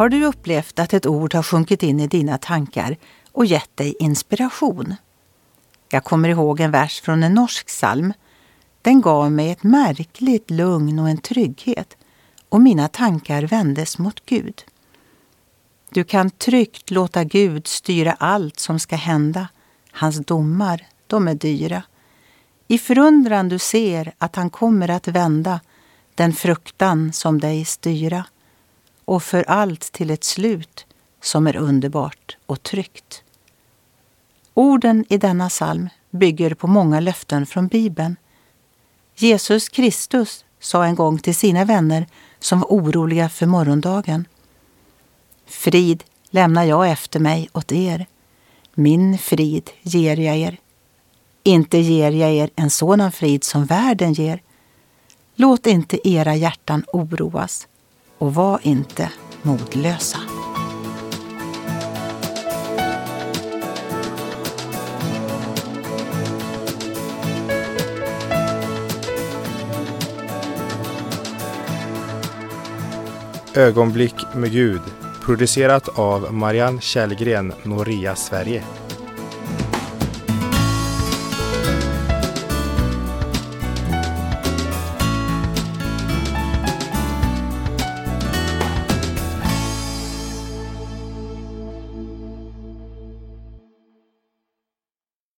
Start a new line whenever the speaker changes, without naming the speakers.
Har du upplevt att ett ord har sjunkit in i dina tankar och gett dig inspiration? Jag kommer ihåg en vers från en norsk psalm. Den gav mig ett märkligt lugn och en trygghet och mina tankar vändes mot Gud. Du kan tryggt låta Gud styra allt som ska hända. Hans domar, de är dyra. I förundran du ser att han kommer att vända den fruktan som dig styra och för allt till ett slut som är underbart och tryggt. Orden i denna psalm bygger på många löften från Bibeln. Jesus Kristus sa en gång till sina vänner som var oroliga för morgondagen. Frid lämnar jag efter mig åt er. Min frid ger jag er. Inte ger jag er en sådan frid som världen ger. Låt inte era hjärtan oroas och var inte modlösa.
Ögonblick med Gud producerat av Marianne Källgren, Noria Sverige.